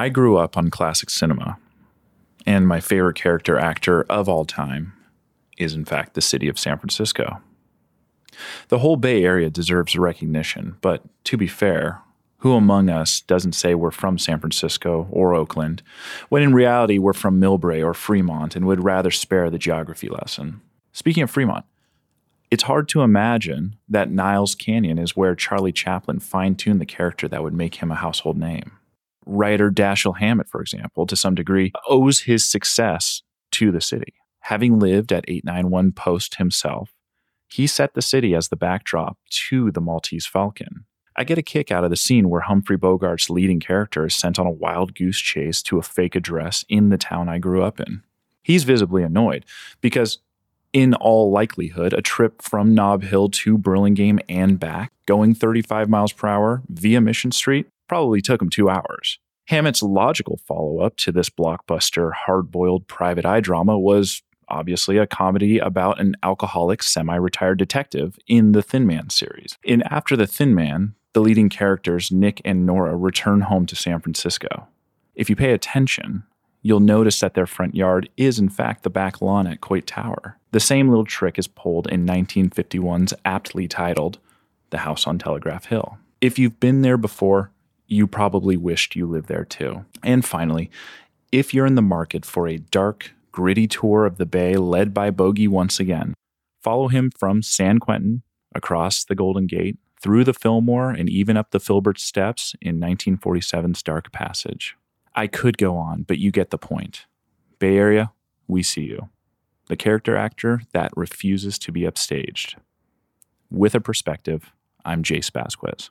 I grew up on classic cinema and my favorite character actor of all time is, in fact, the city of San Francisco. The whole Bay Area deserves recognition, but to be fair, who among us doesn't say we're from San Francisco or Oakland, when in reality we're from Millbrae or Fremont and would rather spare the geography lesson? Speaking of Fremont, it's hard to imagine that Niles Canyon is where Charlie Chaplin fine tuned the character that would make him a household name writer Dashiell Hammett, for example, to some degree, owes his success to the city. Having lived at 891 Post himself, he set the city as the backdrop to the Maltese Falcon. I get a kick out of the scene where Humphrey Bogart's leading character is sent on a wild goose chase to a fake address in the town I grew up in. He's visibly annoyed because, in all likelihood, a trip from Nob Hill to Burlingame and back, going 35 miles per hour via Mission Street, probably took him two hours. Hammett's logical follow up to this blockbuster, hard boiled private eye drama was obviously a comedy about an alcoholic, semi retired detective in the Thin Man series. In After the Thin Man, the leading characters, Nick and Nora, return home to San Francisco. If you pay attention, you'll notice that their front yard is, in fact, the back lawn at Coit Tower. The same little trick is pulled in 1951's aptly titled The House on Telegraph Hill. If you've been there before, you probably wished you lived there too. And finally, if you're in the market for a dark, gritty tour of the Bay led by Bogey once again, follow him from San Quentin across the Golden Gate, through the Fillmore, and even up the Filbert Steps in 1947's Dark Passage. I could go on, but you get the point. Bay Area, we see you. The character actor that refuses to be upstaged. With a perspective, I'm Jayce Basques.